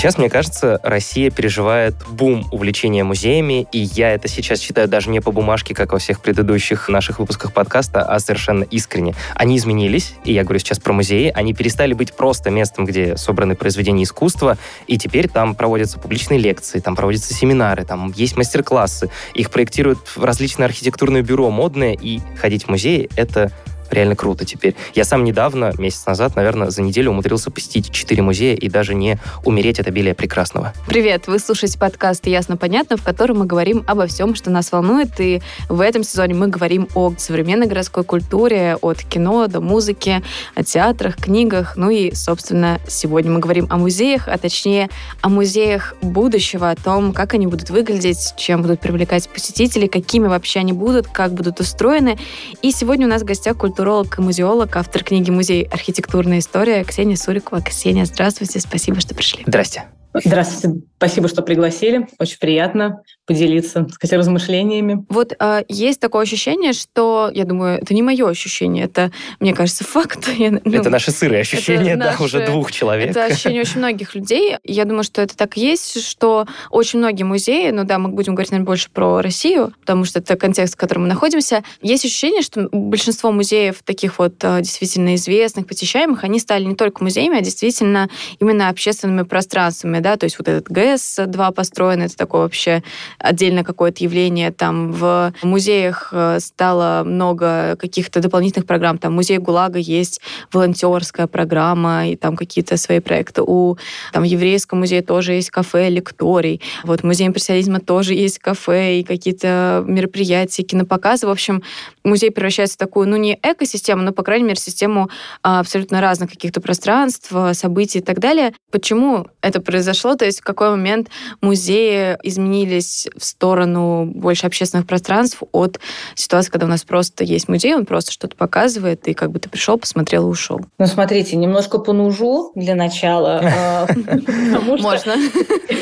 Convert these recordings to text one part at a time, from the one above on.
Сейчас, мне кажется, Россия переживает бум увлечения музеями, и я это сейчас читаю даже не по бумажке, как во всех предыдущих наших выпусках подкаста, а совершенно искренне. Они изменились, и я говорю сейчас про музеи, они перестали быть просто местом, где собраны произведения искусства, и теперь там проводятся публичные лекции, там проводятся семинары, там есть мастер-классы, их проектируют различные архитектурные бюро модные, и ходить в музей — это реально круто теперь. Я сам недавно, месяц назад, наверное, за неделю умудрился посетить четыре музея и даже не умереть от обилия прекрасного. Привет! Вы слушаете подкаст «Ясно-понятно», в котором мы говорим обо всем, что нас волнует. И в этом сезоне мы говорим о современной городской культуре, от кино до музыки, о театрах, книгах. Ну и, собственно, сегодня мы говорим о музеях, а точнее о музеях будущего, о том, как они будут выглядеть, чем будут привлекать посетителей, какими вообще они будут, как будут устроены. И сегодня у нас в гостях культура культуролог и музеолог, автор книги «Музей. Архитектурная история» Ксения Сурикова. Ксения, здравствуйте, спасибо, что пришли. Здрасте. Здравствуйте. Спасибо, что пригласили. Очень приятно поделиться, сказать, размышлениями. Вот э, есть такое ощущение, что, я думаю, это не мое ощущение, это, мне кажется, факт. Я, ну, это наши сырые ощущения, да, наши, уже двух человек. Это ощущение очень многих людей. Я думаю, что это так и есть, что очень многие музеи, ну да, мы будем говорить, наверное, больше про Россию, потому что это контекст, в котором мы находимся. Есть ощущение, что большинство музеев, таких вот э, действительно известных, посещаемых, они стали не только музеями, а действительно именно общественными пространствами, да, то есть вот этот ГЭС-2 построен, это такое вообще отдельно какое-то явление. Там в музеях э, стало много каких-то дополнительных программ. Там музей ГУЛАГа есть волонтерская программа, и там какие-то свои проекты. У там, еврейского музея тоже есть кафе, лекторий. Вот музей импрессионизма тоже есть кафе и какие-то мероприятия, кинопоказы. В общем, музей превращается в такую, ну, не экосистему, но, по крайней мере, систему а, абсолютно разных каких-то пространств, событий и так далее. Почему это произошло? То есть в какой момент музеи изменились в сторону больше общественных пространств от ситуации, когда у нас просто есть музей, он просто что-то показывает, и как бы ты пришел, посмотрел и ушел. Ну, смотрите, немножко по нужу для начала. А, Можно.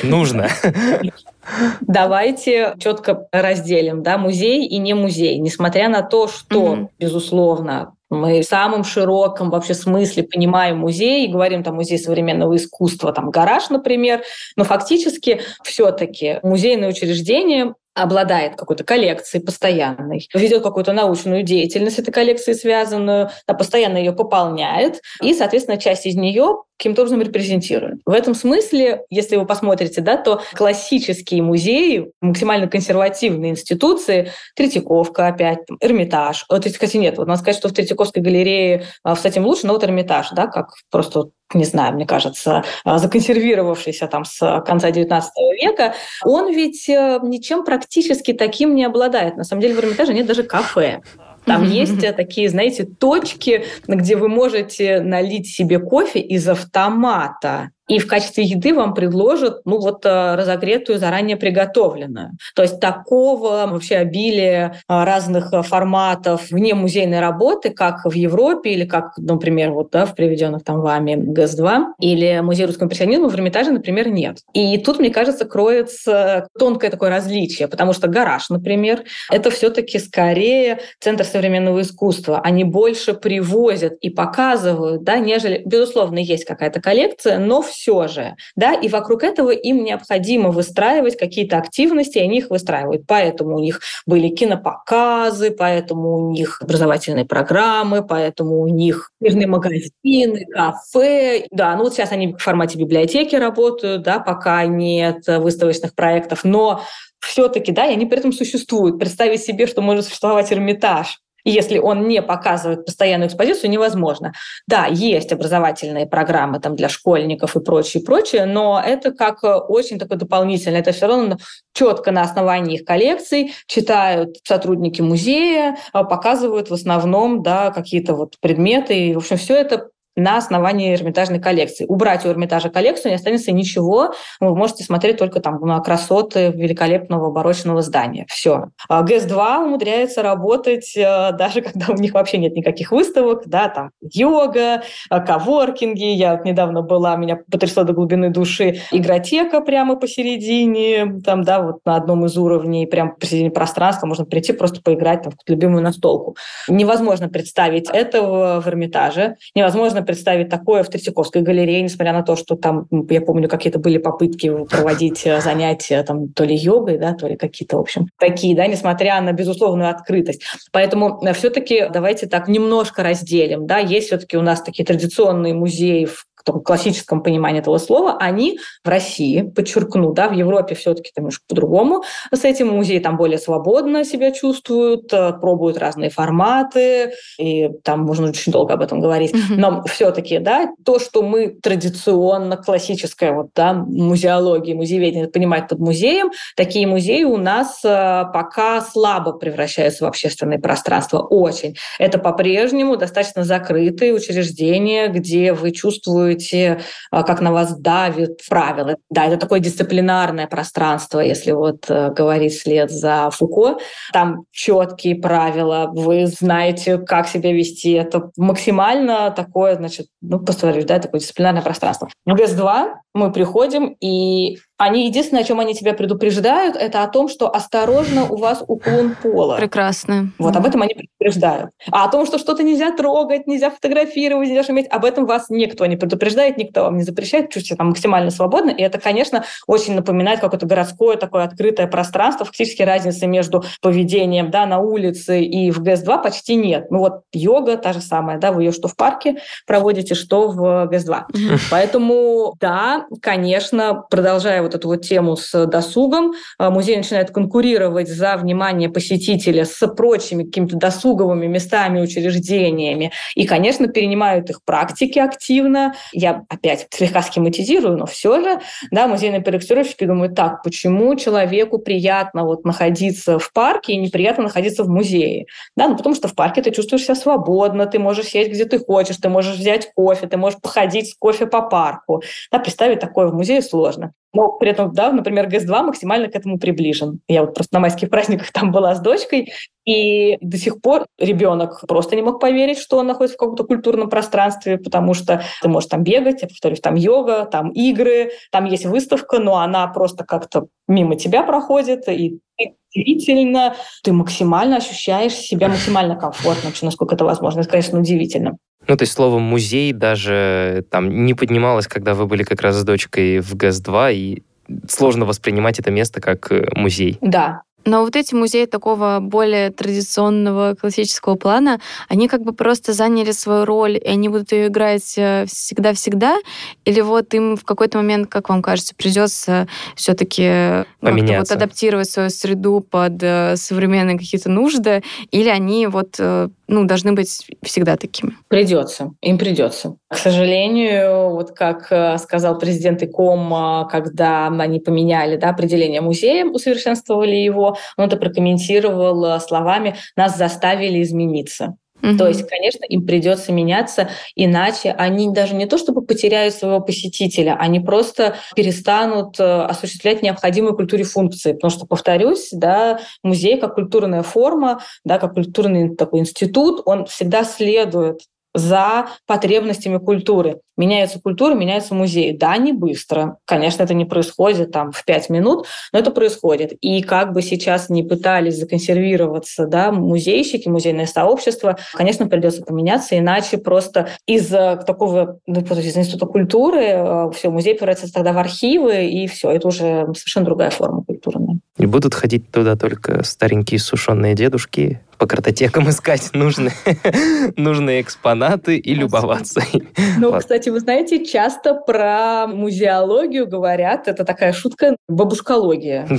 Нужно. Давайте четко разделим, да, музей и не музей, несмотря на то, что, безусловно, мы в самом широком вообще смысле понимаем музей и говорим там музей современного искусства, там гараж, например, но фактически все-таки музейное учреждение обладает какой-то коллекцией постоянной, ведет какую-то научную деятельность этой коллекции связанную, да, постоянно ее пополняет, и, соответственно, часть из нее каким-то образом репрезентирует. В этом смысле, если вы посмотрите, да, то классические музеи, максимально консервативные институции, Третьяковка опять, там, Эрмитаж. Вот, кстати, нет, вот надо сказать, что в Третьяковской галерее а, этим лучше, но вот Эрмитаж, да, как просто не знаю, мне кажется, а, законсервировавшийся там с конца XIX века, он ведь э, ничем практически таким не обладает. На самом деле в Эрмитаже нет даже кафе. Там есть э, такие, знаете, точки, где вы можете налить себе кофе из автомата и в качестве еды вам предложат, ну вот, э, разогретую, заранее приготовленную. То есть такого вообще обилия э, разных э, форматов вне музейной работы, как в Европе или как, например, вот да, в приведенных там вами ГЭС-2 или Музей русского импрессионизма в Эрмитаже, например, нет. И тут, мне кажется, кроется тонкое такое различие, потому что гараж, например, это все-таки скорее центр современного искусства. Они больше привозят и показывают, да, нежели, безусловно, есть какая-то коллекция, но все же, да, и вокруг этого им необходимо выстраивать какие-то активности, и они их выстраивают. Поэтому у них были кинопоказы, поэтому у них образовательные программы, поэтому у них книжные магазины, кафе. Да, ну вот сейчас они в формате библиотеки работают, да, пока нет выставочных проектов, но все-таки, да, и они при этом существуют. Представить себе, что может существовать Эрмитаж, если он не показывает постоянную экспозицию, невозможно. Да, есть образовательные программы там для школьников и прочее, прочее, но это как э, очень такое дополнительное. Это все равно четко на основании их коллекций читают сотрудники музея, а показывают в основном да, какие-то вот предметы. И, в общем, все это на основании Эрмитажной коллекции. Убрать у Эрмитажа коллекцию не останется ничего. Вы можете смотреть только там на красоты великолепного барочного здания. Все. А ГЭС-2 умудряется работать э, даже когда у них вообще нет никаких выставок, да, там йога, э, коворкинги. Я вот недавно была, меня потрясло до глубины души игротека прямо посередине, там, да, вот на одном из уровней, прямо посередине пространства можно прийти просто поиграть там, в любимую настолку. Невозможно представить этого в Эрмитаже, невозможно представить такое в Третьяковской галерее, несмотря на то, что там, я помню, какие-то были попытки проводить э, занятия там то ли йогой, да, то ли какие-то, в общем, такие, да, несмотря на безусловную открытость. Поэтому э, все-таки давайте так немножко разделим, да, есть все-таки у нас такие традиционные музеи, в таком классическом понимании этого слова, они в России, подчеркну, да, в Европе все-таки немножко по-другому с этим музеи там более свободно себя чувствуют, э, пробуют разные форматы, и там можно очень долго об этом говорить. Но все-таки, да, то, что мы традиционно, классическая вот, да, музеология, музееведение понимать под музеем, такие музеи у нас э, пока слабо превращаются в общественное пространство, очень. Это по-прежнему достаточно закрытые учреждения, где вы чувствуете чувствуете, а, как на вас давит правила. Да, это такое дисциплинарное пространство, если вот э, говорить вслед за Фуко. Там четкие правила, вы знаете, как себя вести. Это максимально такое, значит, ну, повторюсь, да, такое дисциплинарное пространство. В ГЭС-2 мы приходим, и они единственное, о чем они тебя предупреждают, это о том, что осторожно у вас уклон пола. Прекрасно. Вот об этом они предупреждают. А о том, что что-то нельзя трогать, нельзя фотографировать, нельзя шуметь, об этом вас никто не предупреждает, никто вам не запрещает, чувствуете там максимально свободно. И это, конечно, очень напоминает какое-то городское такое открытое пространство. Фактически разницы между поведением да, на улице и в ГЭС-2 почти нет. Ну вот йога та же самая, да, вы ее что в парке проводите, что в ГЭС-2. Поэтому, да, конечно, продолжая вот эту вот тему с досугом. А, музей начинает конкурировать за внимание посетителя с прочими какими-то досуговыми местами, учреждениями. И, конечно, перенимают их практики активно. Я опять слегка схематизирую, но все же, да, музейные проектировщики думают, так, почему человеку приятно вот находиться в парке и неприятно находиться в музее? Да, ну потому что в парке ты чувствуешь себя свободно, ты можешь сесть где ты хочешь, ты можешь взять кофе, ты можешь походить с кофе по парку. Да, представить такое в музее сложно. Но при этом, да, например, ГЭС-2 максимально к этому приближен. Я вот просто на майских праздниках там была с дочкой, и до сих пор ребенок просто не мог поверить, что он находится в каком-то культурном пространстве, потому что ты можешь там бегать, я повторюсь, там йога, там игры, там есть выставка, но она просто как-то мимо тебя проходит, и ты удивительно, ты максимально ощущаешь себя максимально комфортно, вообще, насколько это возможно. Это, конечно, удивительно. Ну, то есть слово «музей» даже там не поднималось, когда вы были как раз с дочкой в ГАЗ-2, и сложно воспринимать это место как э, музей. Да, но вот эти музеи такого более традиционного классического плана, они как бы просто заняли свою роль, и они будут ее играть э, всегда-всегда? Или вот им в какой-то момент, как вам кажется, придется все-таки вот адаптировать свою среду под э, современные какие-то нужды? Или они вот э, ну, должны быть всегда такими? Придется, им придется. К сожалению, вот как сказал президент ИКОМ, когда они поменяли да, определение музея, усовершенствовали его, он это прокомментировал э, словами «нас заставили измениться». Угу. То есть, конечно, им придется меняться, иначе они даже не то чтобы потеряют своего посетителя, они просто перестанут э, осуществлять необходимые культуре функции. Потому что, повторюсь, да, музей как культурная форма, да, как культурный такой институт, он всегда следует за потребностями культуры. Меняется культура, меняется музей. Да, не быстро. Конечно, это не происходит там в пять минут, но это происходит. И как бы сейчас не пытались законсервироваться да, музейщики, музейное сообщество, конечно, придется поменяться, иначе просто из такого, ну, из института культуры э, все, музей превратится тогда в архивы, и все, это уже совершенно другая форма культурная. И будут ходить туда только старенькие сушеные дедушки, по картотекам искать нужные, нужные экспонаты и любоваться. Ну, вот. кстати, вы знаете, часто про музеологию говорят, это такая шутка, бабушкология.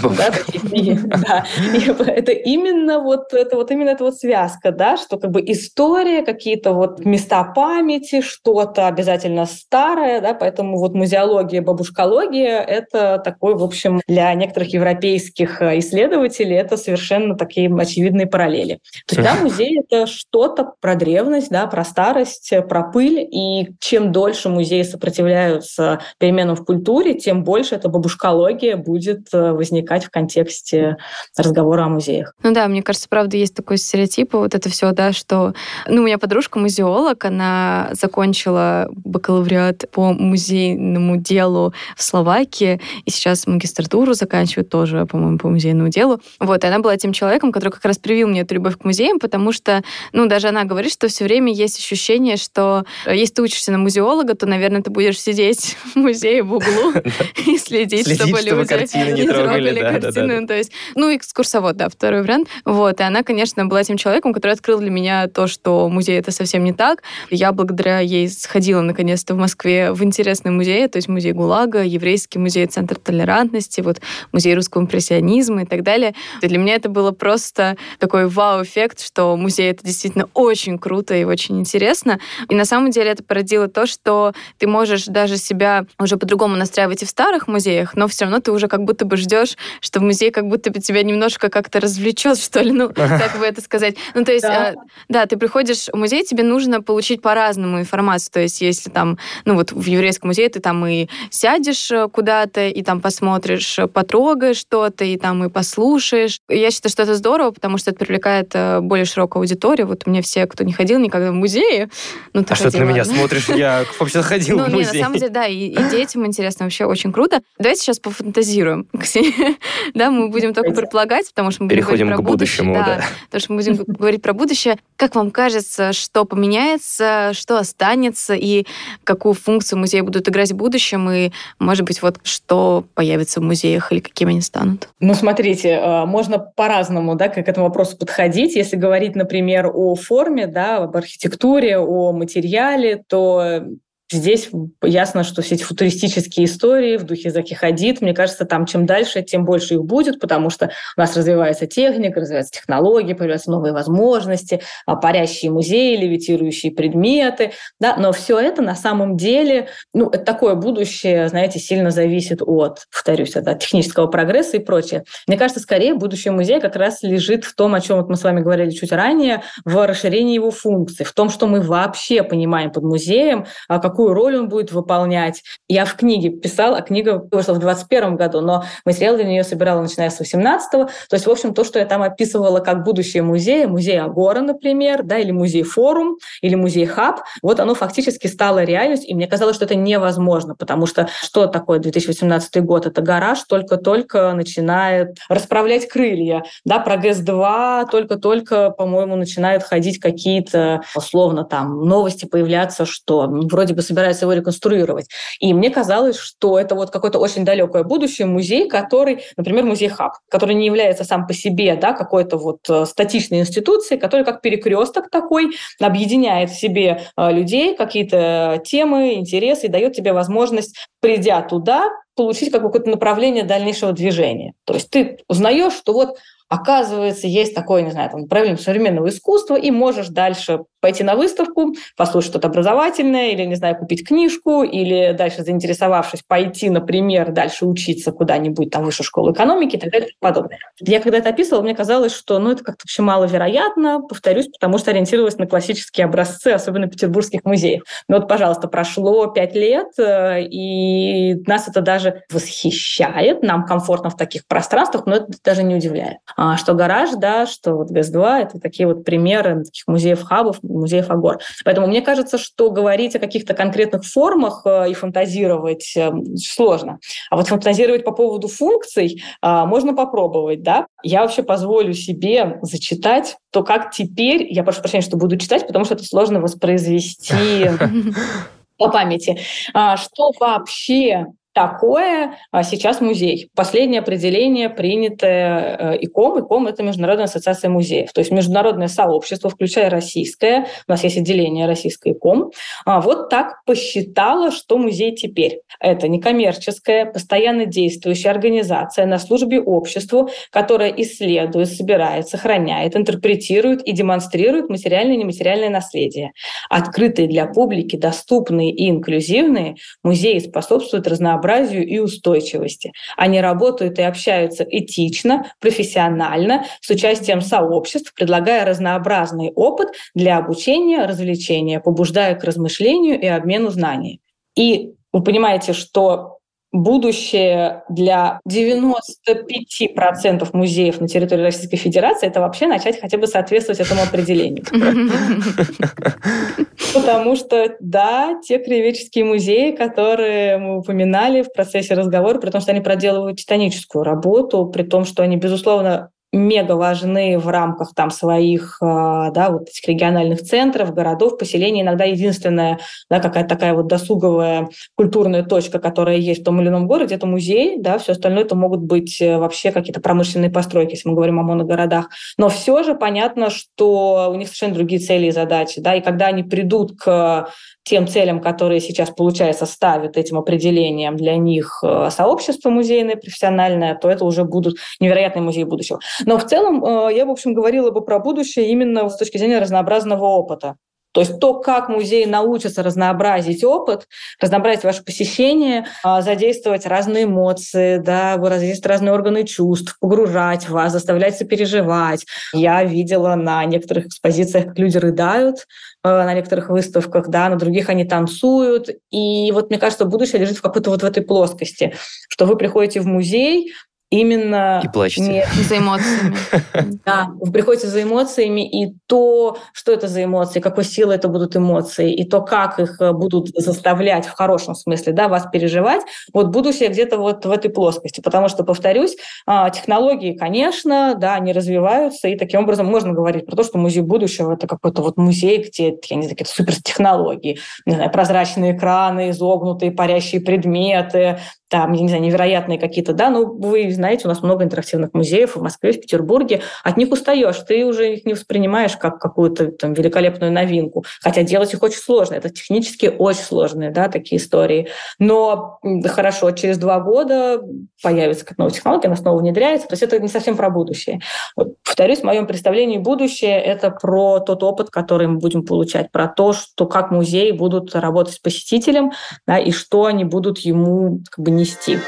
Да, это именно вот это вот именно эта вот связка, да, что как бы история, какие-то вот места памяти, что-то обязательно старое, да, поэтому вот музеология, бабушкология – это такой, в общем, для некоторых европейских исследователей это совершенно такие очевидные параллели. То есть, да, музей — это что-то про древность, да, про старость, про пыль, и чем дольше музеи сопротивляются переменам в культуре, тем больше эта бабушкология будет э, возникать в контексте разговора о музеях. Ну да, мне кажется, правда, есть такой стереотип, вот это все, да, что... Ну, у меня подружка музеолог, она закончила бакалавриат по музейному делу в Словакии, и сейчас магистратуру заканчивает тоже, по-моему, по музейному делу. Вот, и она была тем человеком, который как раз привил мне эту любовь к музеям, потому что, ну, даже она говорит, что все время есть ощущение, что э, если ты учишься на музеолога, то, наверное, ты будешь сидеть в музее в углу и следить, чтобы люди не трогали картины. То есть, ну, экскурсовод, да, второй вариант. Вот, и она, конечно, была тем человеком, который открыл для меня то, что музей это совсем не так. Я благодаря ей сходила, наконец-то, в Москве в интересный музей, то есть музей ГУЛАГа, еврейский музей Центр толерантности, вот музей русского импрессионизма и так далее. И для меня это было просто такой вау-эффект, что музей это действительно очень круто и очень интересно. И на самом деле это породило то, что ты можешь даже себя уже по-другому настраивать и в старых музеях, но все равно ты уже как будто бы ждешь, что музей как будто бы тебя немножко как-то развлечет, что ли, ну, как бы это сказать. Ну, то есть, да. Э, да, ты приходишь в музей, тебе нужно получить по-разному информацию. То есть, если там, ну, вот в еврейском музее ты там и сядешь э, куда-то, и там посмотришь, потрогаешь что-то, и там и послушаешь. Я считаю, что это здорово, потому что это привлекает более широкую аудиторию. Вот у меня все, кто не ходил никогда в музее, ну, ты А что ты на меня смотришь? Я вообще ходил ну, в музей. на самом деле, да, и, и детям интересно, вообще очень круто. Давайте сейчас пофантазируем, Да, мы будем только предполагать, потому что мы будем Переходим к будущему, да. Потому что мы будем говорить про будущее. Как вам кажется, что поменяется, что останется, и какую функцию музеи будут играть в будущем, и, может быть, вот что появится в музеях или какими они станут? Ну, смотрите, э, можно по-разному да, к этому вопросу подходить. Если говорить, например, о форме, да, об архитектуре, о материале, то Здесь ясно, что все эти футуристические истории в духе Заки Хадид, мне кажется, там чем дальше, тем больше их будет, потому что у нас развивается техника, развиваются технологии, появляются новые возможности, а, парящие музеи, левитирующие предметы, да, но все это на самом деле, ну, это такое будущее, знаете, сильно зависит от, повторюсь, от технического прогресса и прочее. Мне кажется, скорее будущее музея как раз лежит в том, о чем вот мы с вами говорили чуть ранее, в расширении его функций, в том, что мы вообще понимаем под музеем, а, какую роль он будет выполнять. Я в книге писала, а книга вышла в 2021 году, но материал для нее собирала, начиная с 18 -го. То есть, в общем, то, что я там описывала как будущее музея, музей Агора, например, да, или музей Форум, или музей Хаб, вот оно фактически стало реальностью, и мне казалось, что это невозможно, потому что что такое 2018 год? Это гараж только-только начинает расправлять крылья, да, прогресс 2 только-только, по-моему, начинают ходить какие-то, условно, там, новости появляться, что вроде бы собирается его реконструировать. И мне казалось, что это вот какое-то очень далекое будущее музей, который, например, музей Хаб, который не является сам по себе да, какой-то вот э, статичной институцией, который как перекресток такой объединяет в себе э, людей, какие-то темы, интересы и дает тебе возможность, придя туда, получить какое-то направление дальнейшего движения. То есть ты узнаешь, что вот оказывается, есть такое, не знаю, там, направление современного искусства, и можешь дальше пойти на выставку, послушать что-то образовательное, или, не знаю, купить книжку, или дальше, заинтересовавшись, пойти, например, дальше учиться куда-нибудь, там, в высшую школу экономики и так далее и подобное. Я когда это описывала, мне казалось, что, ну, это как-то вообще маловероятно, повторюсь, потому что ориентировалась на классические образцы, особенно петербургских музеев. Но вот, пожалуйста, прошло пять лет, э, и нас это даже восхищает, нам комфортно в таких пространствах, но это даже не удивляет. А, что гараж, да, что вот ГЭС-2 – это такие вот примеры таких музеев-хабов, музеев Агор. Поэтому мне кажется, что говорить о каких-то конкретных формах э, и фантазировать э, сложно. А вот фантазировать по поводу функций а, можно попробовать, да. Я вообще позволю себе зачитать то, как теперь, я прошу прощения, что буду читать, потому что это сложно воспроизвести по памяти. А, что вообще такое а, сейчас музей. Последнее определение, принятое э, ИКОМ. ИКОМ – это Международная ассоциация музеев, то есть международное сообщество, включая российское, у нас есть отделение российской ИКОМ, а, вот так посчитала, что музей теперь. Это некоммерческая, постоянно действующая организация на службе обществу, которая исследует, собирает, сохраняет, интерпретирует и демонстрирует материальное и нематериальное наследие. Открытые для публики, доступные и инклюзивные, музеи способствуют разнообразию разнообразию и устойчивости. Они работают и общаются этично, профессионально, с участием сообществ, предлагая разнообразный опыт для обучения, развлечения, побуждая к размышлению и обмену знаний. И вы понимаете, что будущее для 95% музеев на территории Российской Федерации это вообще начать хотя бы соответствовать этому определению. Потому что, да, те краеведческие музеи, которые мы упоминали в процессе разговора, при том, что они проделывают титаническую работу, при том, что они, безусловно, мега важны в рамках там своих а, да, вот этих региональных центров, городов, поселений. Иногда единственная да, какая-то такая вот досуговая культурная точка, которая есть в том или ином городе, это музей, да, все остальное это могут быть э, вообще какие-то промышленные постройки, если мы говорим о моногородах. Но все же понятно, что у них совершенно другие цели и задачи, да, и когда они придут к тем целям, которые сейчас, получается, ставят этим определением для них э, сообщество музейное, профессиональное, то это уже будут невероятные музеи будущего. Но в целом э, я, в общем, говорила бы про будущее именно с точки зрения разнообразного опыта. То есть то, как музей научится разнообразить опыт, разнообразить ваше посещение, а, задействовать разные эмоции, да, задействовать разные органы чувств, погружать вас, заставлять сопереживать. Я видела на некоторых экспозициях, как люди рыдают, э, на некоторых выставках, да, на других они танцуют. И вот мне кажется, будущее лежит в какой-то вот в этой плоскости, что вы приходите в музей, именно... И плачете. Не... За эмоциями. Да, вы приходите за эмоциями, и то, что это за эмоции, какой силы это будут эмоции, и то, как их э, будут заставлять в хорошем смысле, да, вас переживать, вот будущее где-то вот в этой плоскости. Потому что, повторюсь, а, технологии, конечно, да, они развиваются, и таким образом можно говорить про то, что музей будущего – это какой-то вот музей, где, я не знаю, какие-то супертехнологии, не знаю, прозрачные экраны, изогнутые парящие предметы, там, я не знаю, невероятные какие-то, да, ну, вы знаете, у нас много интерактивных музеев в Москве, в Петербурге, от них устаешь, ты уже их не воспринимаешь как какую-то там великолепную новинку, хотя делать их очень сложно, это технически очень сложные, да, такие истории, но хорошо, через два года появится как новая технология, она снова внедряется, то есть это не совсем про будущее. Вот, повторюсь, в моем представлении будущее – это про тот опыт, который мы будем получать, про то, что как музеи будут работать с посетителем, да, и что они будут ему как бы нести.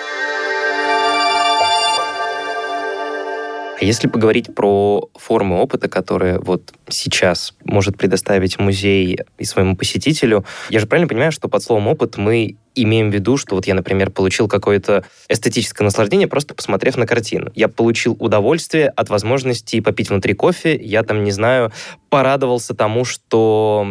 А если поговорить про формы опыта, которые вот сейчас может предоставить музей и своему посетителю, я же правильно понимаю, что под словом «опыт» мы имеем в виду, что вот я, например, получил какое-то эстетическое наслаждение, просто посмотрев на картину. Я получил удовольствие от возможности попить внутри кофе. Я там, не знаю, порадовался тому, что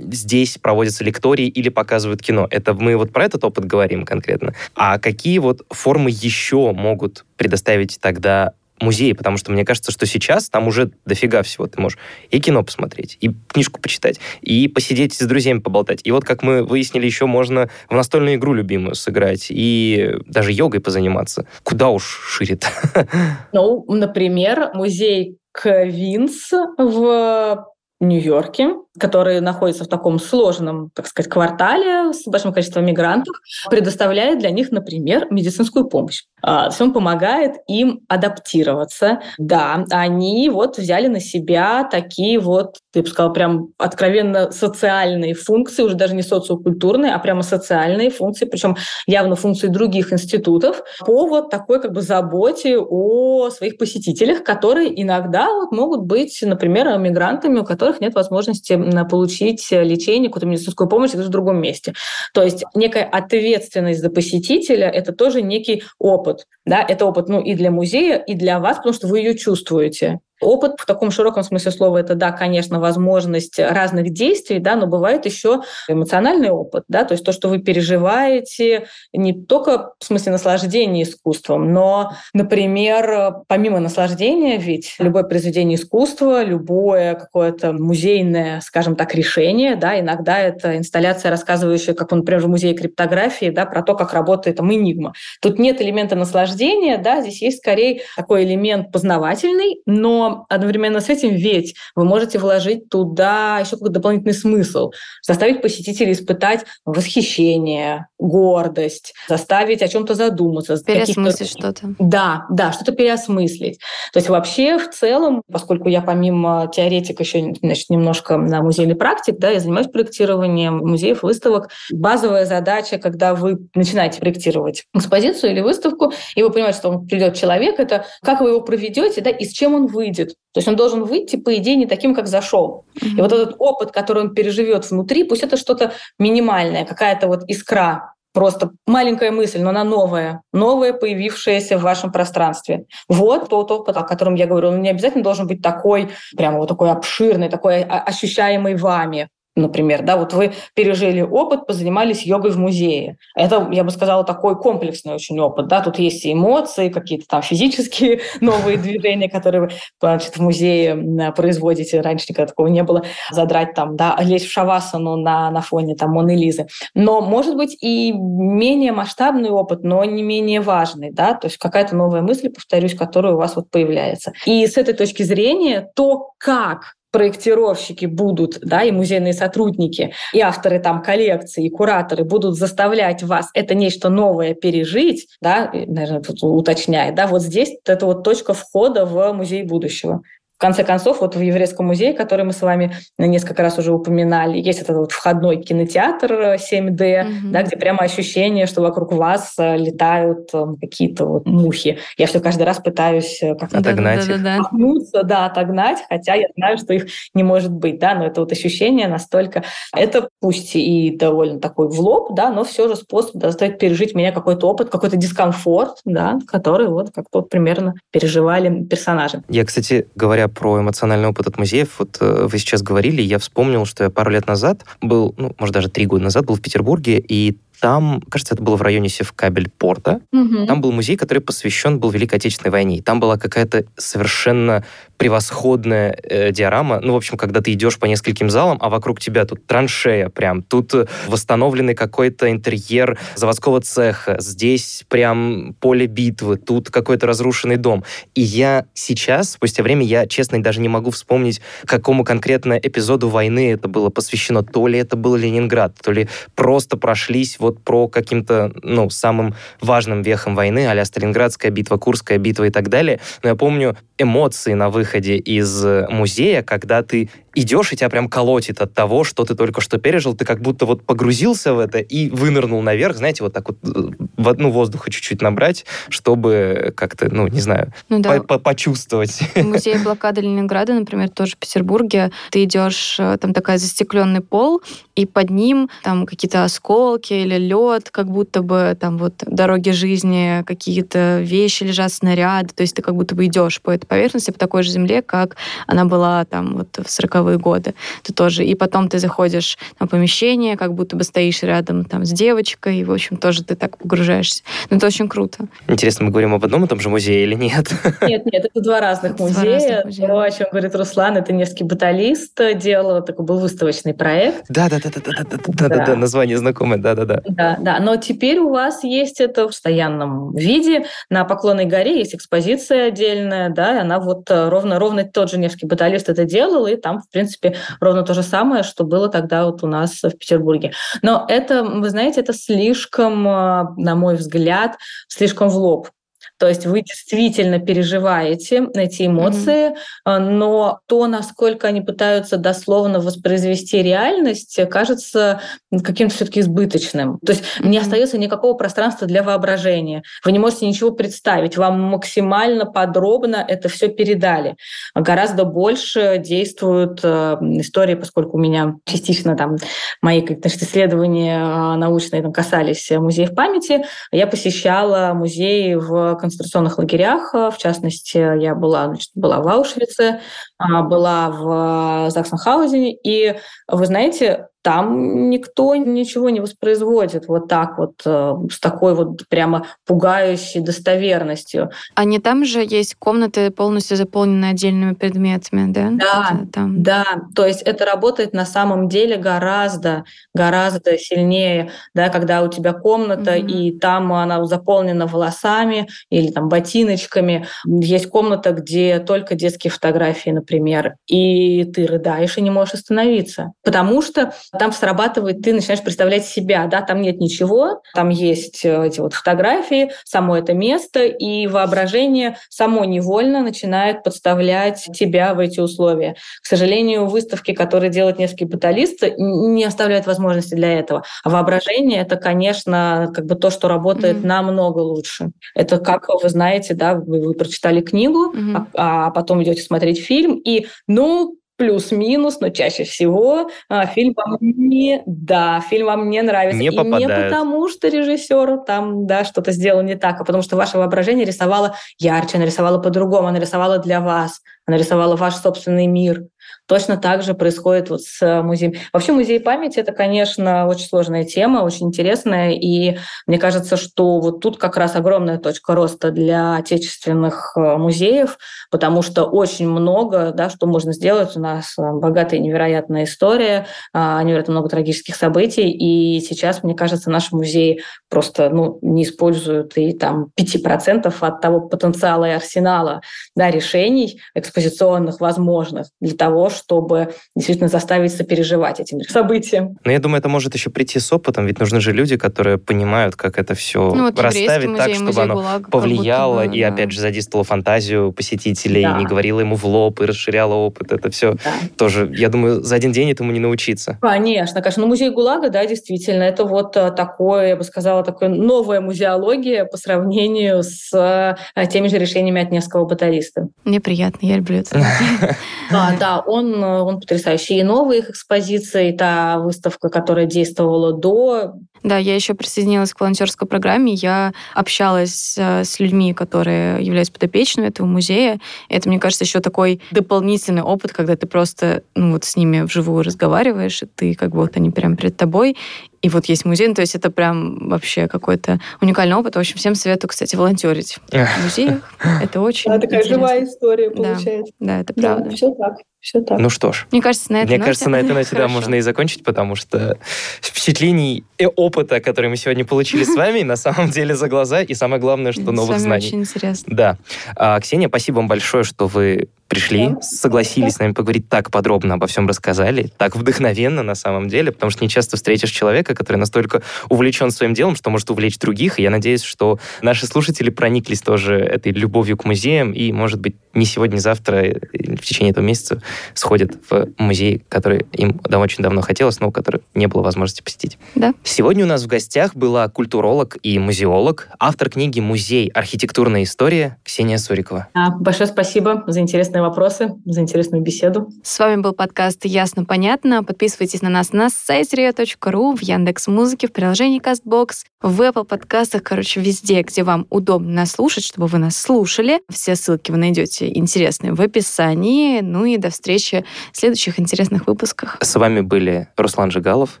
здесь проводятся лектории или показывают кино. Это мы вот про этот опыт говорим конкретно. А какие вот формы еще могут предоставить тогда музей, потому что мне кажется, что сейчас там уже дофига всего. Ты можешь и кино посмотреть, и книжку почитать, и посидеть с друзьями поболтать. И вот, как мы выяснили, еще можно в настольную игру любимую сыграть, и даже йогой позаниматься. Куда уж ширит. Ну, например, музей Квинс в Нью-Йорке, который находится в таком сложном, так сказать, квартале с большим количеством мигрантов, предоставляет для них, например, медицинскую помощь. А, то есть он помогает им адаптироваться. Да, они вот взяли на себя такие вот, ты бы сказал, прям откровенно социальные функции, уже даже не социокультурные, а прямо социальные функции, причем явно функции других институтов, по вот такой как бы заботе о своих посетителях, которые иногда вот могут быть, например, мигрантами, у которых нет возможности получить лечение, какую-то медицинскую помощь в другом месте. То есть некая ответственность за посетителя – это тоже некий опыт. Да? Это опыт ну, и для музея, и для вас, потому что вы ее чувствуете. Опыт в таком широком смысле слова это, да, конечно, возможность разных действий, да, но бывает еще эмоциональный опыт, да, то есть то, что вы переживаете не только в смысле наслаждения искусством, но, например, помимо наслаждения, ведь любое произведение искусства, любое какое-то музейное, скажем так, решение, да, иногда это инсталляция, рассказывающая, как, например, в музее криптографии, да, про то, как работает там энигма. Тут нет элемента наслаждения, да, здесь есть скорее такой элемент познавательный, но одновременно с этим ведь вы можете вложить туда еще какой-то дополнительный смысл, заставить посетителей испытать восхищение, гордость, заставить о чем-то задуматься. Переосмыслить что-то. Да, да, что-то переосмыслить. То есть вообще в целом, поскольку я помимо теоретика еще значит, немножко на музейный практик, да, я занимаюсь проектированием музеев, выставок. Базовая задача, когда вы начинаете проектировать экспозицию или выставку, и вы понимаете, что он придет человек, это как вы его проведете, да, и с чем он выйдет выйдет. То есть он должен выйти, по идее, не таким, как зашел. Mm-hmm. И вот этот опыт, который он переживет внутри, пусть это что-то минимальное, какая-то вот искра, просто маленькая мысль, но она новая, новая, появившаяся в вашем пространстве. Вот тот опыт, о котором я говорю, он не обязательно должен быть такой, прямо вот такой обширный, такой ощущаемый вами. Например, да, вот вы пережили опыт, позанимались йогой в музее. Это, я бы сказала, такой комплексный очень опыт, да, тут есть и эмоции, какие-то там физические новые движения, которые вы, значит, в музее производите, раньше никогда такого не было, задрать там, да, лезть в шавасану на, на фоне там Моны Лизы. Но, может быть, и менее масштабный опыт, но не менее важный, да, то есть какая-то новая мысль, повторюсь, которая у вас вот появляется. И с этой точки зрения то, как проектировщики будут, да, и музейные сотрудники, и авторы там коллекции, и кураторы будут заставлять вас это нечто новое пережить, да, наверное, тут уточняет, да, вот здесь это вот точка входа в музей будущего. В конце концов, вот в Еврейском музее, который мы с вами несколько раз уже упоминали, есть этот вот входной кинотеатр 7D, mm-hmm. да, где прямо ощущение, что вокруг вас э, летают э, какие-то вот мухи. Я все каждый раз пытаюсь э, как-то отогнать их. Махнуться, да, отогнать, хотя я знаю, что их не может быть, да, но это вот ощущение настолько... Это пусть и довольно такой в лоб, да, но все же способ заставить пережить меня какой-то опыт, какой-то дискомфорт, да, который вот как-то вот примерно переживали персонажи. Я, кстати, говоря про эмоциональный опыт от музеев, вот э, вы сейчас говорили, я вспомнил, что я пару лет назад был, ну, может, даже три года назад был в Петербурге, и там, кажется, это было в районе Севкабель-порта. Угу. Там был музей, который посвящен был Великой Отечественной войне. И там была какая-то совершенно превосходная э, диорама. Ну, в общем, когда ты идешь по нескольким залам, а вокруг тебя тут траншея прям, тут восстановленный какой-то интерьер заводского цеха, здесь прям поле битвы, тут какой-то разрушенный дом. И я сейчас, спустя время, я, честно, даже не могу вспомнить, какому конкретно эпизоду войны это было посвящено. То ли это был Ленинград, то ли просто прошлись вот про каким-то, ну, самым важным вехом войны, а Сталинградская битва, Курская битва и так далее. Но я помню эмоции на выходе из музея, когда ты идешь, и тебя прям колотит от того, что ты только что пережил, ты как будто вот погрузился в это и вынырнул наверх, знаете, вот так вот э, в одну воздуха чуть-чуть набрать, чтобы как-то, ну, не знаю, ну, да. по почувствовать. Музей блокады Ленинграда, например, тоже в Петербурге, ты идешь, э, там такая застекленный пол, и под ним там какие-то осколки или лед, как будто бы там вот дороги жизни, какие-то вещи лежат, снаряды, то есть ты как будто бы идешь по этой поверхности, по такой же земле, как она была там вот в 40 сороковые годы. Ты тоже. И потом ты заходишь на помещение, как будто бы стоишь рядом там с девочкой, и, в общем, тоже ты так погружаешься. Но это очень круто. Интересно, мы говорим об одном и том же музее или нет? Нет, нет, это два разных музея. Два разных музея. То, о чем говорит Руслан, это Невский баталист, э, делал такой был выставочный проект. Да-да-да-да-да-да-да-да, название знакомое, да-да-да. Да-да, но теперь у вас есть это в постоянном виде. На Поклонной горе есть экспозиция отдельная, да, и она вот э, ровно-ровно тот же Невский баталист это делал, и там, в принципе, ровно то же самое, что было тогда вот у нас в Петербурге. Но это, вы знаете, это слишком, а, на мой взгляд, слишком в лоб. То есть вы действительно переживаете эти эмоции, mm-hmm. но то, насколько они пытаются дословно воспроизвести реальность, кажется каким-то все-таки избыточным. То есть mm-hmm. не остается никакого пространства для воображения. Вы не можете ничего представить. Вам максимально подробно это все передали. Гораздо больше действуют э, истории, поскольку у меня частично там мои значит, исследования э, научные там, касались музеев памяти. Я посещала музеи в концентрационных лагерях. В частности, я была, значит, была в Аушвице, а, была в Заксенхаузене. И вы знаете, там никто ничего не воспроизводит вот так вот, э, с такой вот прямо пугающей достоверностью. А не там же есть комнаты полностью заполненные отдельными предметами, да? Да, там. да. То есть это работает на самом деле гораздо, гораздо сильнее, да, когда у тебя комната, mm-hmm. и там она заполнена волосами или там ботиночками. Есть комната, где только детские фотографии, например, и ты рыдаешь и не можешь остановиться, потому что там срабатывает, ты начинаешь представлять себя, да, там нет ничего, там есть э, эти вот фотографии, само это место, и воображение само невольно начинает подставлять тебя в эти условия. К сожалению, выставки, которые делают несколько баталисты, не оставляют возможности для этого. А воображение — это, конечно, как бы то, что работает mm-hmm. намного лучше. Это как вы знаете, да, вы, вы прочитали книгу, mm-hmm. а, а потом идете смотреть фильм, и, ну, плюс-минус, но чаще всего а, фильм вам не, да, фильм вам не нравится. Не и не потому, что режиссер там, да, что-то сделал не так, а потому что ваше воображение рисовало ярче, нарисовало по-другому, нарисовало для вас, нарисовало ваш собственный мир. Точно так же происходит вот с музеем. Вообще музей памяти – это, конечно, очень сложная тема, очень интересная, и мне кажется, что вот тут как раз огромная точка роста для отечественных э, музеев, потому что очень много, да, что можно сделать. У нас э, богатая невероятная история, а, невероятно много трагических событий, и сейчас, мне кажется, наши музеи просто ну, не используют и там 5% от того потенциала и арсенала да, решений экспозиционных возможных для того, чтобы действительно заставить сопереживать этим событиям. Но я думаю, это может еще прийти с опытом, ведь нужны же люди, которые понимают, как это все ну, вот расставить музей, так, чтобы оно ГУЛАГ, повлияло бы, и, да. опять же, задействовало фантазию посетителей, да. не говорило ему в лоб и расширяло опыт. Это все да. тоже, я думаю, за один день этому не научиться. Конечно, конечно. Ну, музей ГУЛАГа, да, действительно, это вот э, такое, я бы сказала, такое новая музеология по сравнению с э, теми же решениями от Невского батариста. Мне приятно, я люблю это. Да, да, он, он потрясающий. И новые их экспозиции, та выставка, которая действовала до да, я еще присоединилась к волонтерской программе. Я общалась э, с людьми, которые являются подопечными этого музея. Это, мне кажется, еще такой дополнительный опыт, когда ты просто ну, вот с ними вживую разговариваешь, и ты как вот они прямо перед тобой, и вот есть музей, ну, то есть это прям вообще какой-то уникальный опыт. В общем, всем советую, кстати, волонтерить в музеях. Это очень Да, такая живая история получается. Да, это правда. Все так. Все так. Ну что ж. Мне кажется, на этой Мне кажется, на этой ноте да, можно и закончить, потому что впечатлений и опыта, который мы сегодня получили с вами, на самом деле за глаза, и самое главное, что новых знаний. очень интересно. Да. А, Ксения, спасибо вам большое, что вы пришли, согласились с нами поговорить так подробно, обо всем рассказали, так вдохновенно на самом деле, потому что не часто встретишь человека, который настолько увлечен своим делом, что может увлечь других. И я надеюсь, что наши слушатели прониклись тоже этой любовью к музеям. И, может быть, не сегодня, не завтра, в течение этого месяца сходят в музей, который им да, очень давно хотелось, но который не было возможности посетить. Да. Сегодня у нас в гостях была культуролог и музеолог, автор книги «Музей. Архитектурная история» Ксения Сурикова. А, большое спасибо за интересные вопросы, за интересную беседу. С вами был подкаст «Ясно, понятно». Подписывайтесь на нас на сайте ria.ru, в Яндекс Музыке, в приложении CastBox, в Apple подкастах, короче, везде, где вам удобно нас слушать, чтобы вы нас слушали. Все ссылки вы найдете интересные в описании. Ну и до встречи в следующих интересных выпусках. С вами были Руслан Жигалов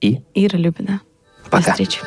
и Ира Любина. Пока. До встречи.